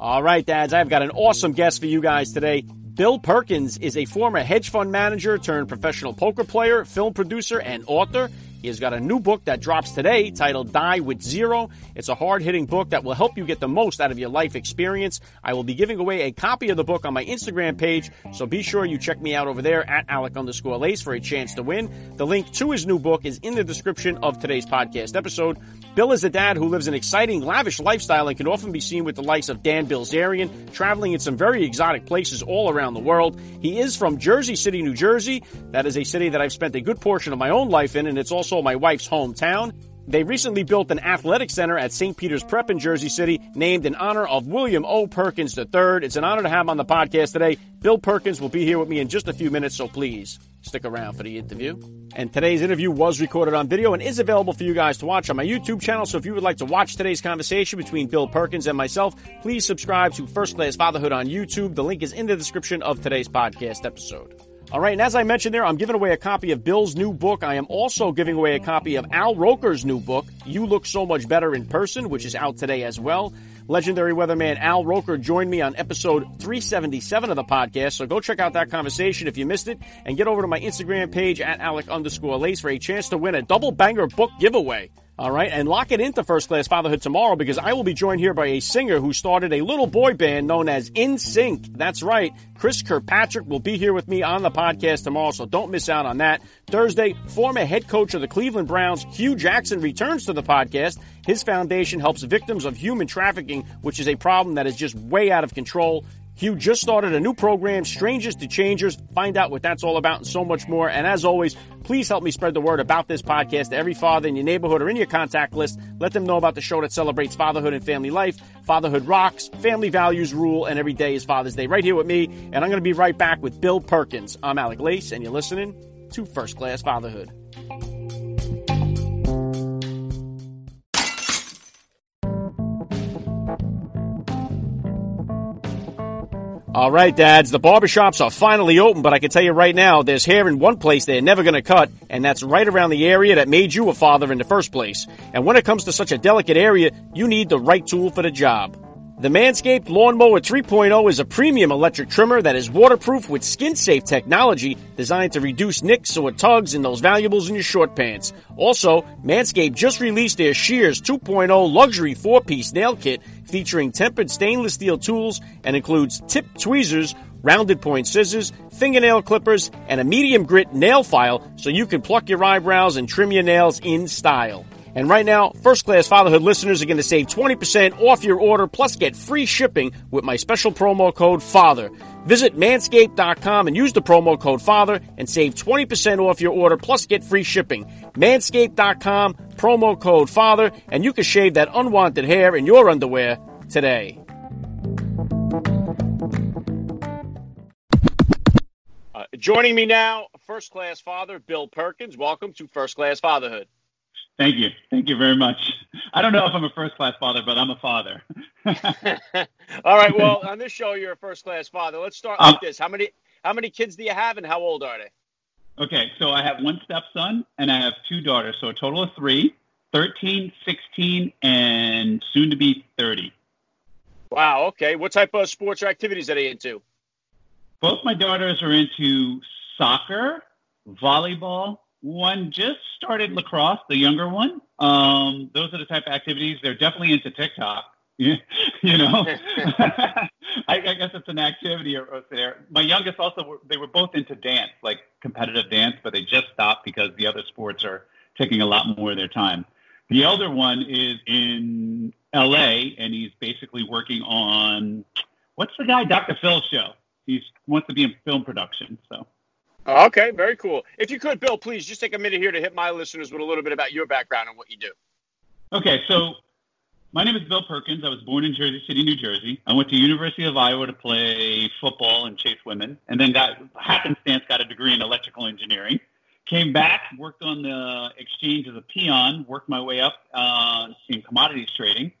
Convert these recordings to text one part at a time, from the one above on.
All right, dads, I've got an awesome guest for you guys today. Bill Perkins is a former hedge fund manager turned professional poker player, film producer, and author. He has got a new book that drops today titled Die with Zero. It's a hard hitting book that will help you get the most out of your life experience. I will be giving away a copy of the book on my Instagram page, so be sure you check me out over there at Alec underscore Lace for a chance to win. The link to his new book is in the description of today's podcast episode. Bill is a dad who lives an exciting, lavish lifestyle and can often be seen with the likes of Dan Bilzerian, traveling in some very exotic places all around the world. He is from Jersey City, New Jersey. That is a city that I've spent a good portion of my own life in, and it's also my wife's hometown. They recently built an athletic center at St. Peter's Prep in Jersey City, named in honor of William O. Perkins III. It's an honor to have him on the podcast today. Bill Perkins will be here with me in just a few minutes, so please stick around for the interview. And today's interview was recorded on video and is available for you guys to watch on my YouTube channel. So if you would like to watch today's conversation between Bill Perkins and myself, please subscribe to First Class Fatherhood on YouTube. The link is in the description of today's podcast episode. All right, and as I mentioned there, I'm giving away a copy of Bill's new book. I am also giving away a copy of Al Roker's new book, You Look So Much Better in Person, which is out today as well. Legendary weatherman Al Roker joined me on episode 377 of the podcast, so go check out that conversation if you missed it, and get over to my Instagram page at Alec underscore Lace for a chance to win a double banger book giveaway. All right, and lock it into First Class Fatherhood tomorrow because I will be joined here by a singer who started a little boy band known as NSYNC. That's right, Chris Kirkpatrick will be here with me on the podcast tomorrow, so don't miss out on that. Thursday, former head coach of the Cleveland Browns, Hue Jackson, returns to the podcast. His foundation helps victims of human trafficking, which is a problem that is just way out of control. Hue just started a new program, Strangers to Changers. Find out what that's all about and so much more. And as always, please help me spread the word about this podcast to every father in your neighborhood or in your contact list. Let them know about the show that celebrates fatherhood and family life. Fatherhood rocks, family values rule, and every day is Father's Day right here with me. And I'm going to be right back with Bill Perkins. I'm Alec Lace, and you're listening to First Class Fatherhood. All right, dads, the barbershops are finally open, but I can tell you right now, there's hair in one place they're never going to cut, and that's right around the area that made you a father in the first place. And when it comes to such a delicate area, you need the right tool for the job. The Manscaped Lawnmower 3.0 is a premium electric trimmer that is waterproof with skin-safe technology designed to reduce nicks or tugs in those valuables in your short pants. Also, Manscaped just released their Shears 2.0 luxury 4-piece nail kit featuring tempered stainless steel tools and includes tip tweezers, rounded point scissors, fingernail clippers, and a medium grit nail file so you can pluck your eyebrows and trim your nails in style. And right now, first class fatherhood listeners are going to save 20% off your order plus get free shipping with my special promo code FATHER. Visit manscaped.com and use the promo code FATHER and save 20% off your order plus get free shipping. Manscaped.com, promo code FATHER, and you can shave that unwanted hair in your underwear today. Uh, joining me now, first class father Bill Perkins. Welcome to First Class Fatherhood. Thank you. Thank you very much. I don't know if I'm a first class father, but I'm a father. All right. Well, on this show, you're a first class father. Let's start um, like this. How many how many kids do you have and how old are they? Okay, so I have one stepson and I have two daughters, so a total of three 13, 16, and soon to be 30. Wow, okay. What type of sports or activities are they into? Both my daughters are into soccer, volleyball, one just started lacrosse, the younger one. Um, those are the type of activities. They're definitely into TikTok. you know, I, I, guess it's an activity or there. My youngest also, they were both into dance, like competitive dance, but they just stopped because the other sports are taking a lot more of their time. The elder one is in LA and he's basically working on what's the guy, Dr. Phil's show. He wants to be in film production. So Okay, very cool. If you could, Bill, please just take a minute here to hit my listeners with a little bit about your background and what you do. Okay, so My name is Bill Perkins. I was born in Jersey City, New Jersey. I went to University of Iowa to play football and chase women, and then got happenstance got a degree in electrical engineering. Came back, worked on the exchange as a peon, worked my way up uh, in commodities trading,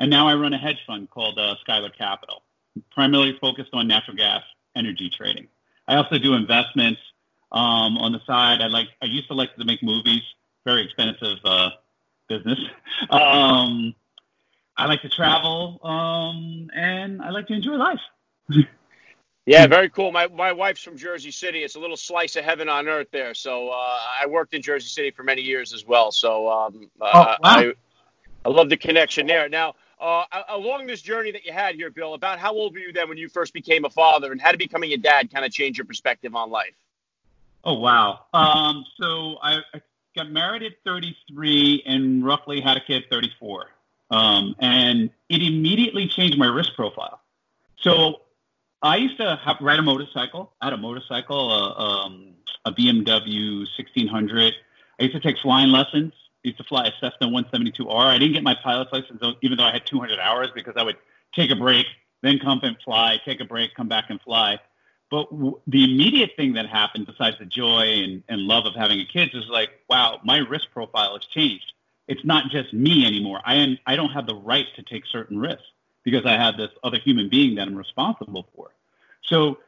and now I run a hedge fund called uh, Skylar Capital, primarily focused on natural gas energy trading. I also do investments um, on the side. I like. I used to like to make movies. Very expensive uh, business. Um, I like to travel, um, and I like to enjoy life. yeah, very cool. My my wife's from Jersey City. It's a little slice of heaven on earth there. So uh, I worked in Jersey City for many years as well. So um, uh, oh, wow. I I love the connection there. Now, uh, along this journey that you had here, Bill, about how old were you then when you first became a father, and how did becoming a dad kind of change your perspective on life? Oh wow! Um, so I, I got married at 33 and roughly had a kid at 34. Um, and it immediately changed my risk profile. So I used to have, ride a motorcycle. I had a motorcycle, uh, um, a BMW 1600. I used to take flying lessons. I used to fly a Cessna 172R. I didn't get my pilot's license, even though I had 200 hours, because I would take a break, then come and fly, take a break, come back and fly. But w- the immediate thing that happened, besides the joy and, and love of having a kid, is like, wow, my risk profile has changed it's not just me anymore. I am I don't have the right to take certain risks because I have this other human being that I'm responsible for. So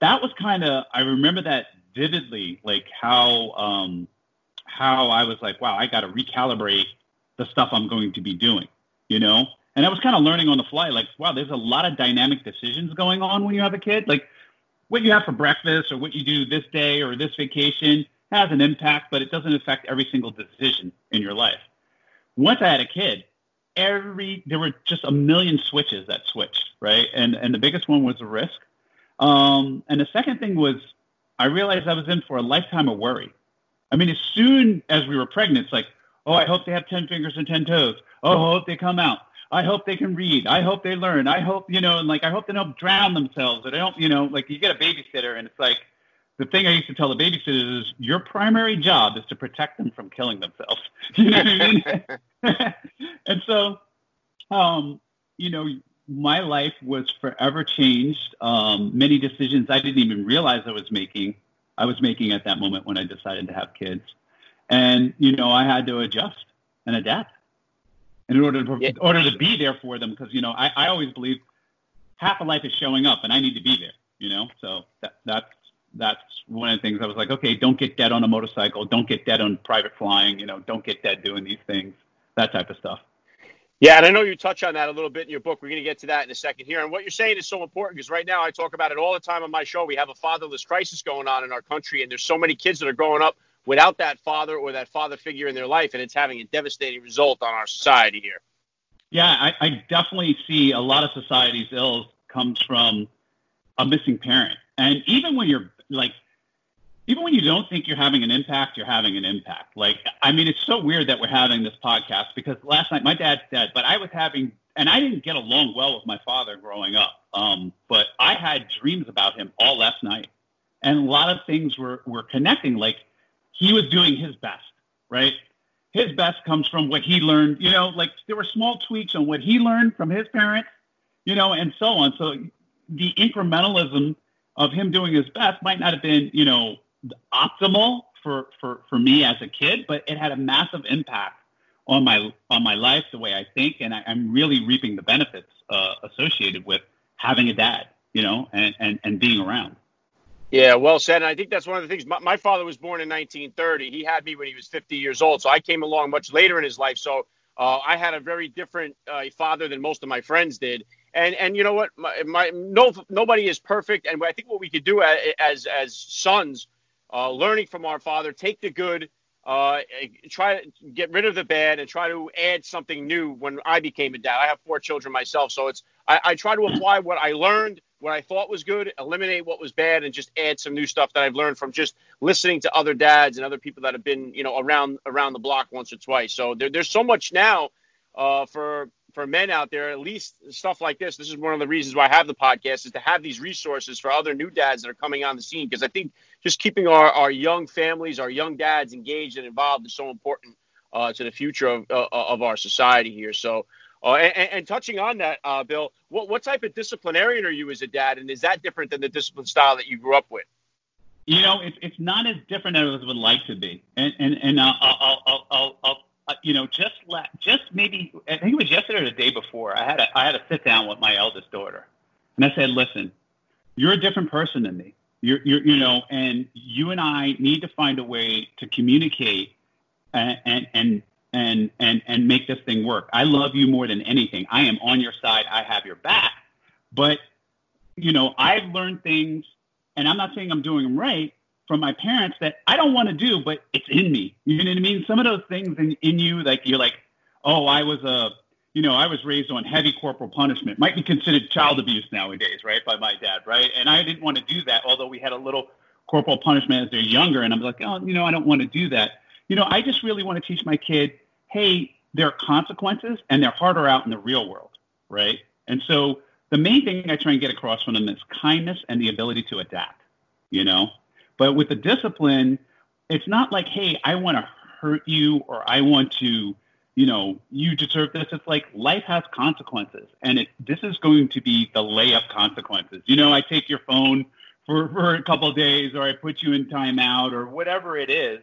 that was kind of I remember that vividly, like how um, how I was like, wow, I got to recalibrate the stuff I'm going to be doing, you know. And I was kind of learning on the fly, like, wow, there's a lot of dynamic decisions going on when you have a kid. Like what you have for breakfast or what you do this day or this vacation has an impact, but it doesn't affect every single decision in your life once I had a kid, every there were just a million switches that switched, right? And and the biggest one was the risk. Um, and the second thing was I realized I was in for a lifetime of worry. I mean, as soon as we were pregnant, it's like, oh, I hope they have ten fingers and ten toes. Oh, I hope they come out. I hope they can read. I hope they learn. I hope you know, and like I hope they don't drown themselves. Or they don't, you know, like you get a babysitter, and it's like the thing I used to tell the babysitters is your primary job is to protect them from killing themselves. You know what I mean? and so, um, you know, my life was forever changed. Um, many decisions I didn't even realize I was making, I was making at that moment when I decided to have kids. And, you know, I had to adjust and adapt in order to, yeah. in order to be there for them. Because, you know, I, I always believe half of life is showing up and I need to be there, you know? So that, that's, that's one of the things I was like, okay, don't get dead on a motorcycle, don't get dead on private flying, you know, don't get dead doing these things, that type of stuff. Yeah, and I know you touch on that a little bit in your book. We're going to get to that in a second here. And what you're saying is so important because right now I talk about it all the time on my show. We have a fatherless crisis going on in our country, and there's so many kids that are growing up without that father or that father figure in their life, and it's having a devastating result on our society here. Yeah, I, I definitely see a lot of society's ills comes from a missing parent. And even when you're like even when you don't think you're having an impact, you're having an impact. Like, I mean, it's so weird that we're having this podcast because last night my dad's dead, but I was having, and I didn't get along well with my father growing up. Um, but I had dreams about him all last night, and a lot of things were were connecting. Like, he was doing his best, right? His best comes from what he learned. You know, like there were small tweaks on what he learned from his parents, you know, and so on. So the incrementalism of him doing his best might not have been, you know, optimal for, for, for me as a kid, but it had a massive impact on my on my life, the way I think, and I, am really reaping the benefits uh, associated with having a dad, you know, and, and, and being around. Yeah, well said. And I think that's one of the things. My, my, father was born in 1930. He had me when he was 50 years old, so I came along much later in his life. So uh, I had a very different uh, father than most of my friends did. And and you know what? My, my no nobody is perfect, and I think what we could do as as sons, uh, learning from our father, take the good, uh, try to get rid of the bad, and try to add something new. When I became a dad, I have four children myself, so it's I, I try to apply what I learned, what I thought was good, eliminate what was bad, and just add some new stuff that I've learned from just listening to other dads and other people that have been you know around around the block once or twice. So there, there's so much now uh, for for men out there, at least stuff like this. This is one of the reasons why I have the podcast is to have these resources for other new dads that are coming on the scene. Because I think just keeping our, our young families, our young dads engaged and involved is so important uh, to the future of, uh, of our society here. So, Oh, and, and, touching on that, uh, Bill, what, what type of disciplinarian are you as a dad, and is that different than the discipline style that you grew up with? You know, it's it's not as different as it would like to be, and and and uh, I'll, I'll, I'll, I'll, I'll uh, you know just la- just maybe I think it was yesterday or the day before I had a I had a sit down with my eldest daughter, and I said, listen, you're a different person than me. You're, you're you know, and you and I need to find a way to communicate and and and and and and make this thing work. I love you more than anything. I am on your side. I have your back. But you know, I've learned things, and I'm not saying I'm doing them right from my parents that I don't want to do, but it's in me. You know what I mean? Some of those things in, in you, like you're like, oh, I was a, you know, I was raised on heavy corporal punishment. Might be considered child abuse nowadays, right, by my dad, right? And I didn't want to do that, although we had a little corporal punishment as they're younger, and I'm like, oh, you know, I don't want to do that. You know, I just really want to teach my kid hey, there are consequences and they're harder out in the real world, right? And so the main thing I try and get across from them is kindness and the ability to adapt, you know? But with the discipline, it's not like, hey, I want to hurt you or I want to, you know, you deserve this. It's like life has consequences and it, this is going to be the layup consequences. You know, I take your phone for, for a couple days or I put you in timeout or whatever it is.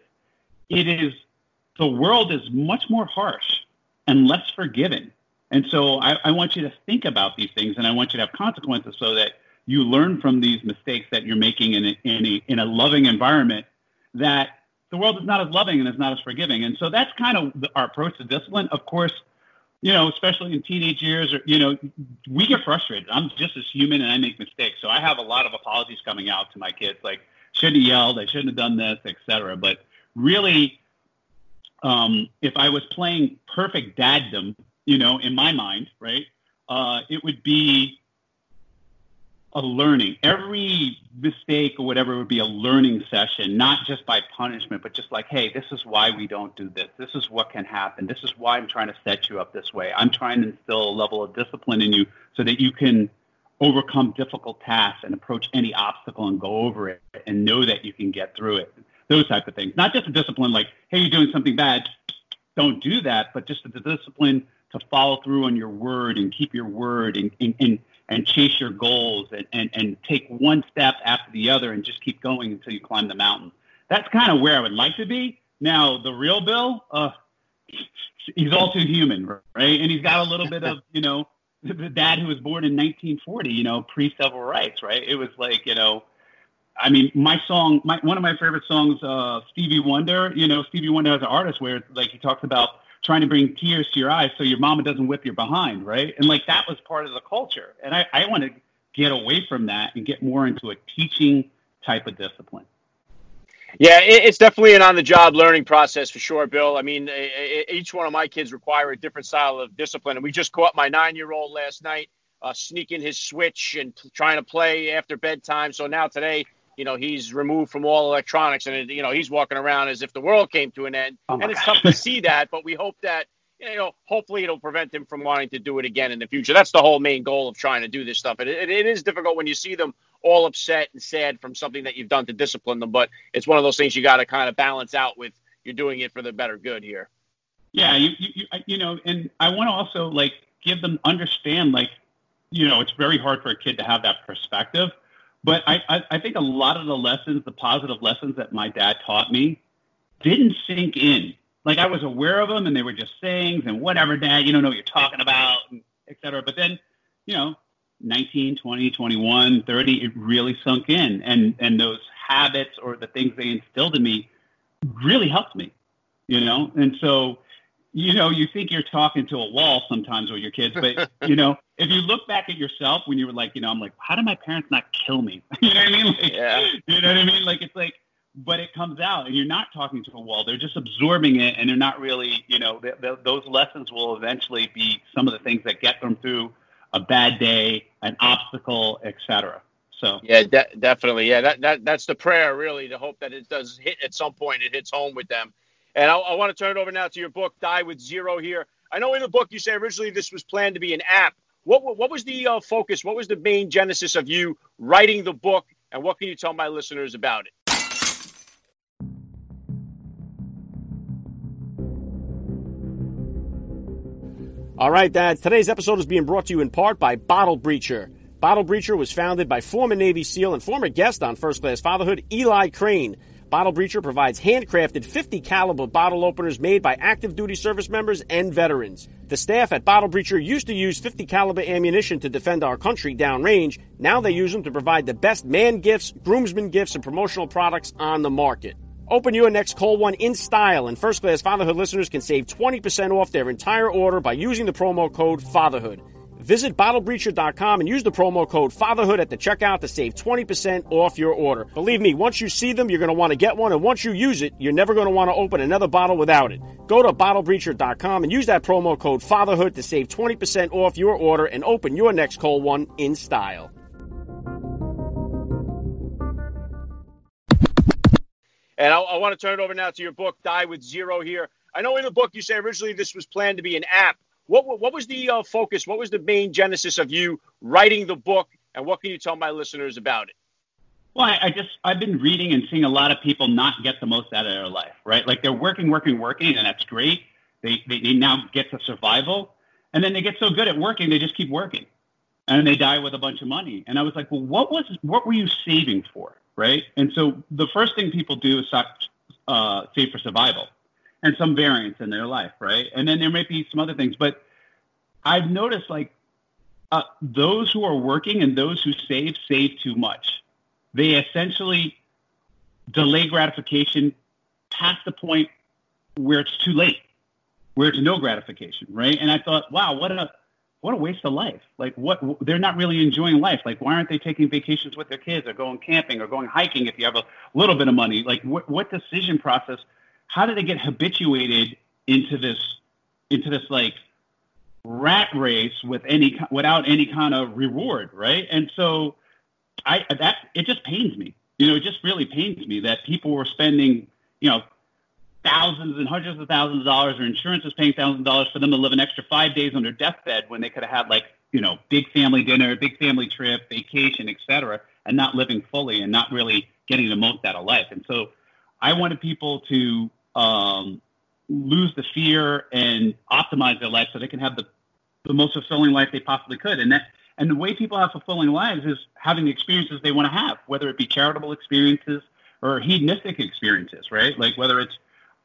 It is the world is much more harsh and less forgiving. And so I, I, want you to think about these things and I want you to have consequences so that you learn from these mistakes that you're making in a, in a, in a loving environment that the world is not as loving and is not as forgiving. And so that's kind of our approach to discipline. Of course, you know, especially in teenage years, or, you know, we get frustrated. I'm just as human and I make mistakes. So I have a lot of apologies coming out to my kids, like, shouldn't have yelled, I shouldn't have done this, etc. But really, um, if I was playing perfect daddom, you know, in my mind, right, uh, it would be a learning. Every mistake or whatever would be a learning session, not just by punishment, but just like, hey, this is why we don't do this. This is what can happen. This is why I'm trying to set you up this way. I'm trying to instill a level of discipline in you so that you can overcome difficult tasks and approach any obstacle and go over it and know that you can get through it those type of things. Not just a discipline like, hey, you're doing something bad, don't do that, but just the discipline to follow through on your word and keep your word and and, and, and chase your goals and, and, and take one step after the other and just keep going until you climb the mountain. That's kind of where I would like to be. Now, the real Bill, uh, he's all too human, right? And he's got a little bit of, you know, the dad who was born in 1940, you know, pre-civil rights, right? It was like, you know, I mean, my song, my, one of my favorite songs, uh, Stevie Wonder. You know, Stevie Wonder as an artist, where like he talks about trying to bring tears to your eyes so your mama doesn't whip your behind, right? And like that was part of the culture. And I, I want to get away from that and get more into a teaching type of discipline. Yeah, it's definitely an on-the-job learning process for sure, Bill. I mean, each one of my kids require a different style of discipline, and we just caught my nine-year-old last night uh, sneaking his switch and trying to play after bedtime. So now today you know he's removed from all electronics and you know he's walking around as if the world came to an end. Oh and it's tough to see that but we hope that you know hopefully it'll prevent him from wanting to do it again in the future. That's the whole main goal of trying to do this stuff. It, it, it is difficult when you see them all upset and sad from something that you've done to discipline them but it's one of those things you got to kind of balance out with you're doing it for the better good here. Yeah you, you, you know and i want to also like give them understand like you know it's very hard for a kid to have that perspective but I, I, I think a lot of the lessons, the positive lessons that my dad taught me, didn't sink in. Like I was aware of them, and they were just sayings and whatever, Dad, you don't know what you're talking about, et cetera. But then, you know, 19, 20, 21, 30, it really sunk in, and and those habits or the things they instilled in me really helped me, you know. And so you know, you think you're talking to a wall sometimes with your kids, but you know, if you look back at yourself when you were like, you know, I'm like, how did my parents not kill me? you know what I mean? Like, yeah. You know what I mean? Like it's like, but it comes out, and you're not talking to a wall. They're just absorbing it, and they're not really, you know, th- th- those lessons will eventually be some of the things that get them through a bad day, an obstacle, etc. So yeah, de- definitely, yeah. That that that's the prayer, really, to hope that it does hit at some point. It hits home with them and I, I want to turn it over now to your book, Die with Zero. Here, I know in the book you say originally this was planned to be an app. What what was the uh, focus? What was the main genesis of you writing the book? And what can you tell my listeners about it? All right, Dad. Today's episode is being brought to you in part by Bottle Breacher. Bottle Breacher was founded by former Navy SEAL and former guest on First Class Fatherhood, Eli Crane. Bottle Breacher provides handcrafted 50 caliber bottle openers made by active duty service members and veterans. The staff at Bottle Breacher used to use 50 caliber ammunition to defend our country downrange. Now they use them to provide the best man gifts, groomsmen gifts, and promotional products on the market. Open your next Cole One in style, and first class fatherhood listeners can save 20% off their entire order by using the promo code FATHERHOOD. Visit bottlebreacher.com and use the promo code FATHERHOOD at the checkout to save 20% off your order. Believe me, once you see them, you're going to want to get one, and once you use it, you're never going to want to open another bottle without it. Go to bottlebreacher.com and use that promo code FATHERHOOD to save 20% off your order and open your next Cole One in style. And I, I want to turn it over now to your book, Die with Zero, here. I know in the book you say originally this was planned to be an app. What, what was the uh, focus? What was the main genesis of you writing the book? And what can you tell my listeners about it? Well, I, I just I've been reading and seeing a lot of people not get the most out of their life, right? Like they're working, working, working, and that's great. They, they they now get to survival, and then they get so good at working, they just keep working, and they die with a bunch of money. And I was like, well, what was what were you saving for, right? And so the first thing people do is uh, save for survival and some variance in their life, right? And then there might be some other things, but I've noticed like uh, those who are working and those who save save too much. They essentially delay gratification past the point where it's too late, where it's no gratification, right? And I thought, wow, what a what a waste of life. Like what they're not really enjoying life. Like why aren't they taking vacations with their kids or going camping or going hiking if you have a little bit of money? Like what what decision process how did they get habituated into this into this like rat race with any without any kind of reward, right? And so I that it just pains me. You know, it just really pains me that people were spending, you know, thousands and hundreds of thousands of dollars, or insurance is paying thousands of dollars for them to live an extra five days on their deathbed when they could have had like, you know, big family dinner, big family trip, vacation, etc., and not living fully and not really getting the most out of life. And so I wanted people to um, lose the fear and optimize their life so they can have the, the most fulfilling life they possibly could. And that and the way people have fulfilling lives is having the experiences they want to have, whether it be charitable experiences or hedonistic experiences, right? Like whether it's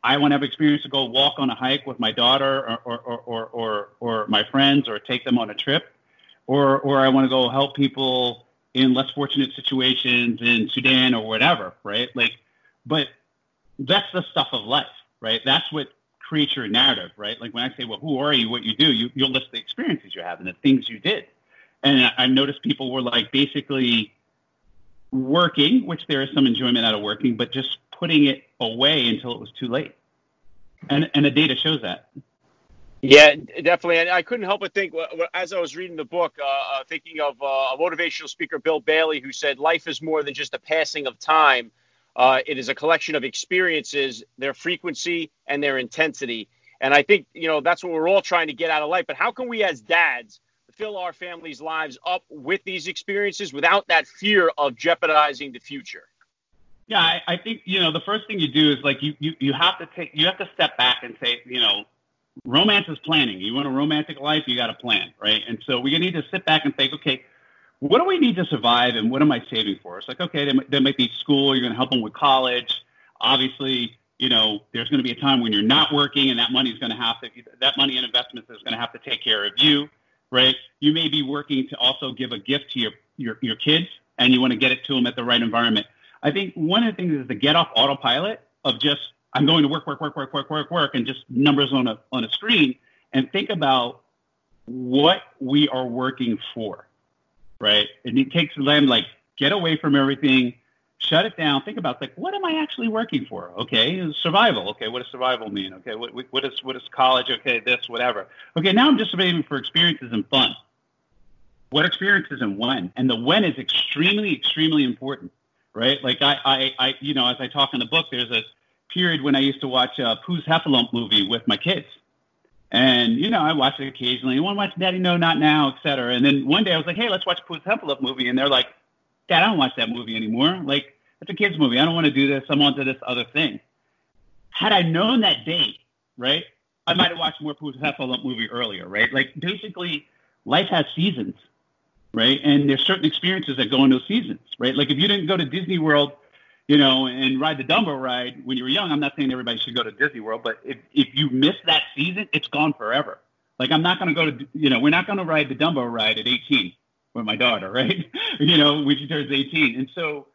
I want to have experience to go walk on a hike with my daughter or or, or, or, or, my friends or take them on a trip, or or I want to go help people in less fortunate situations in Sudan or whatever, right? Like, but that's the stuff of life, right? That's what creates your narrative, right? Like when I say, well, who are you, what you do, you, you'll list the experiences you have and the things you did. And I, I noticed people were like basically working, which there is some enjoyment out of working, but just putting it away until it was too late. And, and the data shows that. Yeah, definitely. And I couldn't help but think, as I was reading the book, uh, uh, thinking of uh, a motivational speaker, Bill Bailey, who said, Life is more than just a passing of time. Uh, it is a collection of experiences, their frequency and their intensity. And I think, you know, that's what we're all trying to get out of life. But how can we as dads fill our families' lives up with these experiences without that fear of jeopardizing the future? Yeah, I, I think, you know, the first thing you do is like you, you, you have to take, you have to step back and say, you know, romance is planning. You want a romantic life, you got to plan, right? And so we need to sit back and think, okay, what do we need to survive and what am I saving for? It's like, okay, there, might be school, you're going to help them with college. Obviously, you know, there's going to be a time when you're not working and that money is going to have to, that money and investments is going to have to take care of you, right? You may be working to also give a gift to your, your, your kids and you want to get it to them at the right environment. I think one of the things is to get off autopilot of just, I'm going to work, work, work, work, work, work, work, and just numbers on a, on a screen and think about what we are working for right? And it takes them like get away from everything, shut it down, think about like what am I actually working for? Okay, survival. Okay, what does survival mean? Okay, what what is what is college? Okay, this whatever. Okay, now I'm just waiting for experiences and fun. What experiences and when? And the when is extremely extremely important, right? Like I I, I you know as I talk in the book, there's a period when I used to watch uh, a Pooh's Heffalump movie with my kids and, you know, I watch it occasionally. You want to watch Daddy? No, not now, et cetera. And then one day I was like, hey, let's watch Pooh's Heffalump movie. And they're like, Dad, I don't watch that movie anymore. Like, it's a kid's movie. I don't want to do this. I'm on to this other thing. Had I known that date, right, I might have watched more Pooh Heffalump movie earlier, right? Like basically, life has seasons, right? And there's certain experiences that go in those seasons, right? Like if you didn't go to Disney World, you know, and ride the Dumbo ride when you were young, I'm not saying everybody should go to Disney World, but if if you miss that season, it's gone forever. Like I'm not going to go to, you know, we're not going to ride the Dumbo ride at 18 with my daughter, right? you know, when she turns 18, and so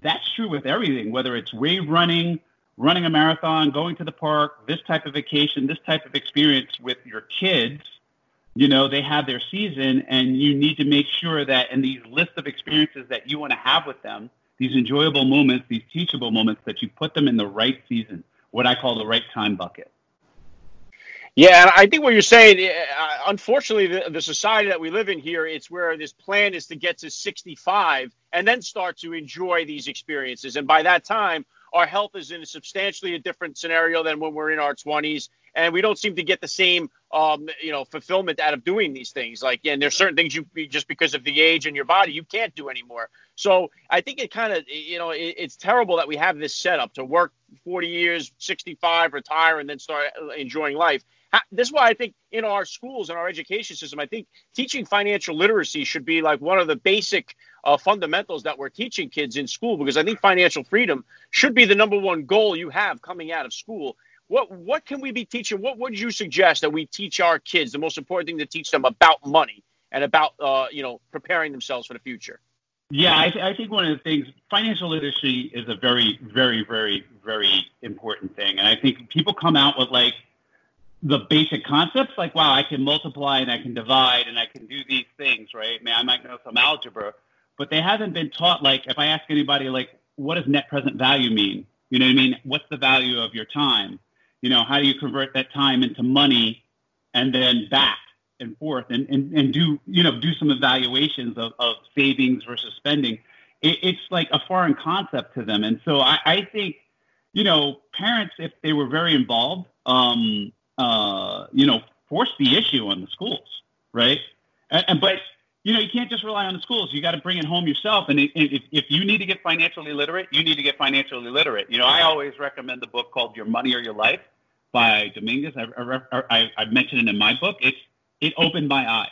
that's true with everything, whether it's wave running, running a marathon, going to the park, this type of vacation, this type of experience with your kids, you know, they have their season and you need to make sure that in these lists of experiences that you want to have with them, these enjoyable moments, these teachable moments, that you put them in the right season, what I call the right time bucket. Yeah, and I think what you're saying, eh, uh, unfortunately, the, the, society that we live in here, it's where this plan is to get to 65 and then start to enjoy these experiences. And by that time, our health is in a substantially a different scenario than when we're in our 20s, and we don't seem to get the same, um, you know, fulfillment out of doing these things. Like, and there's certain things you just because of the age and your body you can't do anymore. So I think it kind of, you know, it, it's terrible that we have this setup to work 40 years, 65, retire, and then start enjoying life this is why I think in our schools and our education system, I think teaching financial literacy should be like one of the basic uh, fundamentals that we're teaching kids in school because I think financial freedom should be the number one goal you have coming out of school. What what can we be teaching? What would you suggest that we teach our kids? The most important thing to teach them about money and about uh, you know preparing themselves for the future. Yeah, I, th- I think one of the things financial literacy is a very, very, very, very important thing, and I think people come out with like the basic concepts like wow i can multiply and i can divide and i can do these things right man i might know some algebra but they haven't been taught like if i ask anybody like what does net present value mean you know what i mean what's the value of your time you know how do you convert that time into money and then back and forth and, and, and do you know do some evaluations of, of savings versus spending it, it's like a foreign concept to them and so I, I think you know parents if they were very involved um, uh, you know, force the issue on the schools, right? And, and, but you know, you can't just rely on the schools. You got to bring it home yourself. And if, if you need to get financially literate, you need to get financially literate. You know, I always recommend the book called Your Money or Your Life by Dominguez. I, I, I mentioned it in my book. It's it opened my eyes.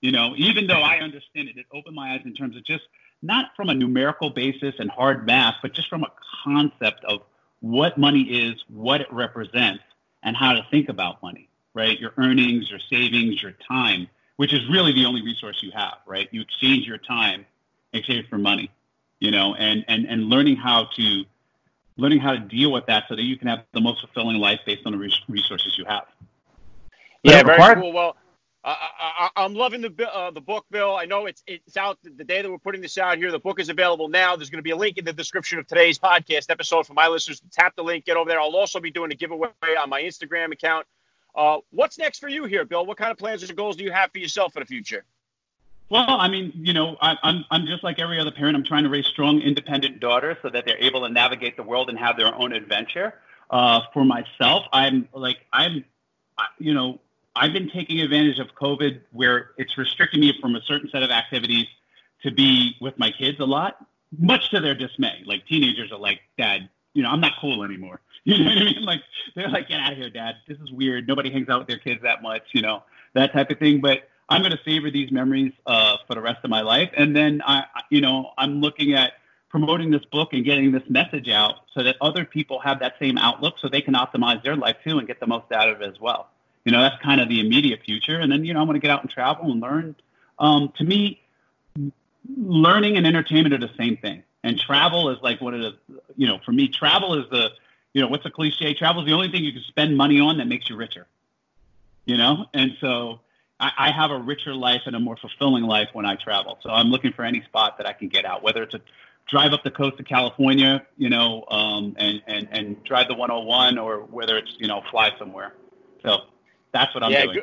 You know, even though I understand it, it opened my eyes in terms of just not from a numerical basis and hard math, but just from a concept of what money is, what it represents, and how to think about money, right? Your earnings, your savings, your time, which is really the only resource you have, right? You exchange your time, exchange for money, you know, and, and, and learning how to learning how to deal with that so that you can have the most fulfilling life based on the resources you have. Yeah, very cool. Well, I, am loving the uh, the book, Bill. I know it's it's out the day that we're putting this out here. The book is available now. There's going to be a link in the description of today's podcast episode for my listeners. Tap the link, get over there. I'll also be doing a giveaway on my Instagram account. Uh, what's next for you here, Bill? What kind of plans or goals do you have for yourself for the future? Well, I mean, you know, I, I'm I'm just like every other parent. I'm trying to raise strong, independent daughters so that they're able to navigate the world and have their own adventure. Uh, for myself, I'm like I'm, you know, I've been taking advantage of COVID where it's restricting me from a certain set of activities to be with my kids a lot, much to their dismay. Like teenagers are like, Dad, you know, I'm not cool anymore. You know what I mean? Like they're like, get out of here, Dad. This is weird. Nobody hangs out with their kids that much, you know, that type of thing. But I'm going to savor these memories uh, for the rest of my life. And then I, you know, I'm looking at promoting this book and getting this message out so that other people have that same outlook so they can optimize their life too and get the most out of it as well. You know, that's kind of the immediate future. And then, you know, I'm going to get out and travel and learn. Um, to me, learning and entertainment are the same thing. And travel is like one of the, you know, for me, travel is the, you know, what's a cliche? Travel is the only thing you can spend money on that makes you richer. You know, and so I, I have a richer life and a more fulfilling life when I travel. So I'm looking for any spot that I can get out, whether it's a drive up the coast of California, you know, um, and, and, and drive the 101 or whether it's, you know, fly somewhere. So that's what I'm yeah, doing.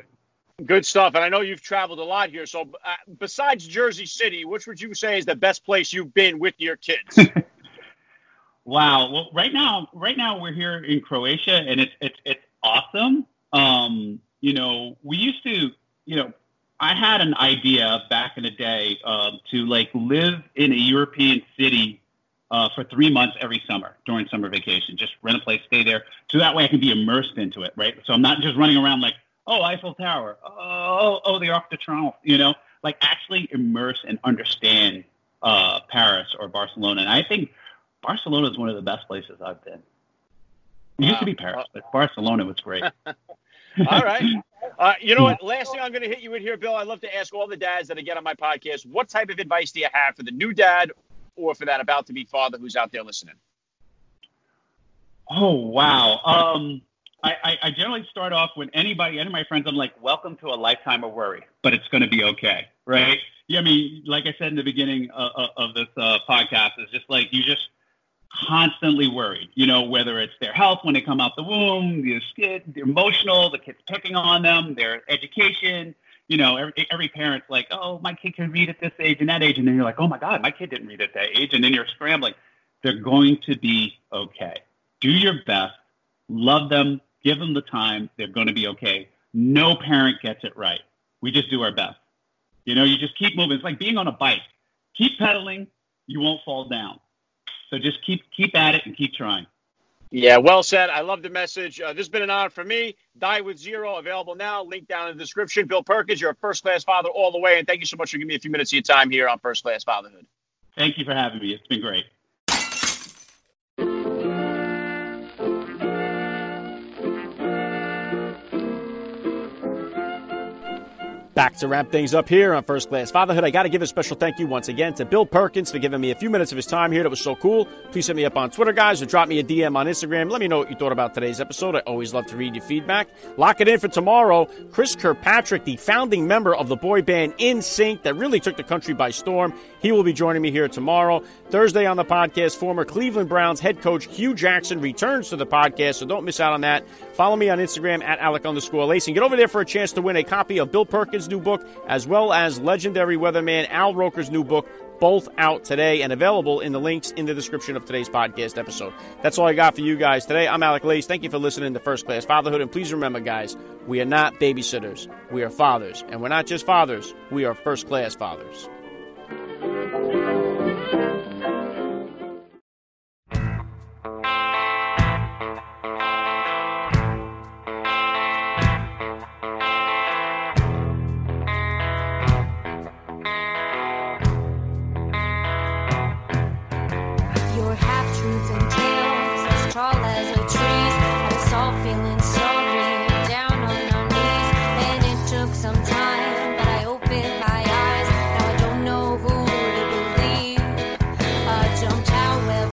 Good, good, stuff. And I know you've traveled a lot here. So uh, besides Jersey City, which would you say is the best place you've been with your kids? wow. Well, right now, right now we're here in Croatia, and it's it's it's awesome. Um, you know, we used to, you know, I had an idea back in the day um, to like live in a European city uh, for three months every summer during summer vacation. Just rent a place, stay there, so that way I can be immersed into it, right? So I'm not just running around like, oh, Eiffel Tower, oh, oh, the Arc de Triomphe, you know, like actually immerse and understand uh, Paris or Barcelona. And I think Barcelona is one of the best places I've been. It wow. used to be Paris, but Barcelona was great. all right. Uh, you know what? Last thing I'm going to hit you with here, Bill. I love to ask all the dads that I get on my podcast, what type of advice do you have for the new dad or for that about to be father who's out there listening? Oh wow. Um, I, I, I generally start off with anybody, any of my friends. I'm like, welcome to a lifetime of worry, but it's going to be okay, right? Yeah, I mean, like I said in the beginning of, uh, uh, of this uh, podcast, it's just like you just constantly worried. You know, whether it's their health when they come out the womb, the kid, they're emotional, the kid's picking on them, their education. You know, every, every parent's like, oh, my kid can read at this age and that age, and then you're like, oh my God, my kid didn't read at that age, and then you're scrambling. They're going to be okay. Do your best, love them, give them the time. They're going to be okay. No parent gets it right. We just do our best. You know, you just keep moving. It's like being on a bike. Keep pedaling, you won't fall down. So just keep keep at it and keep trying. Yeah, well said. I love the message. Uh, this has been an honor for me. Die with Zero, available now. Link down in the description. Bill Perkins, you're a first class father all the way. And thank you so much for giving me a few minutes of your time here on First Class Fatherhood. Thank you for having me. It's been great. Back to wrap things up here on First Class Fatherhood. I got to give a special thank you once again to Bill Perkins for giving me a few minutes of his time here. That was so cool. Please hit me up on Twitter, guys, or drop me a DM on Instagram. Let me know what you thought about today's episode. I always love to read your feedback. Lock it in for tomorrow. Chris Kirkpatrick, the founding member of the boy band NSYNC, that really took the country by storm, he will be joining me here tomorrow. Thursday on the podcast, former Cleveland Browns head coach Hue Jackson returns to the podcast, so don't miss out on that. Follow me on Instagram at Alec underscore Lacey. Get over there for a chance to win a copy of Bill Perkins' new book, as well as legendary weatherman Al Roker's new book, both out today and available in the links in the description of today's podcast episode. That's all I got for you guys today. I'm Alec Lace. Thank you for listening to First Class Fatherhood. And please remember, guys, we are not babysitters. We are fathers. And we're not just fathers, we are first class fathers.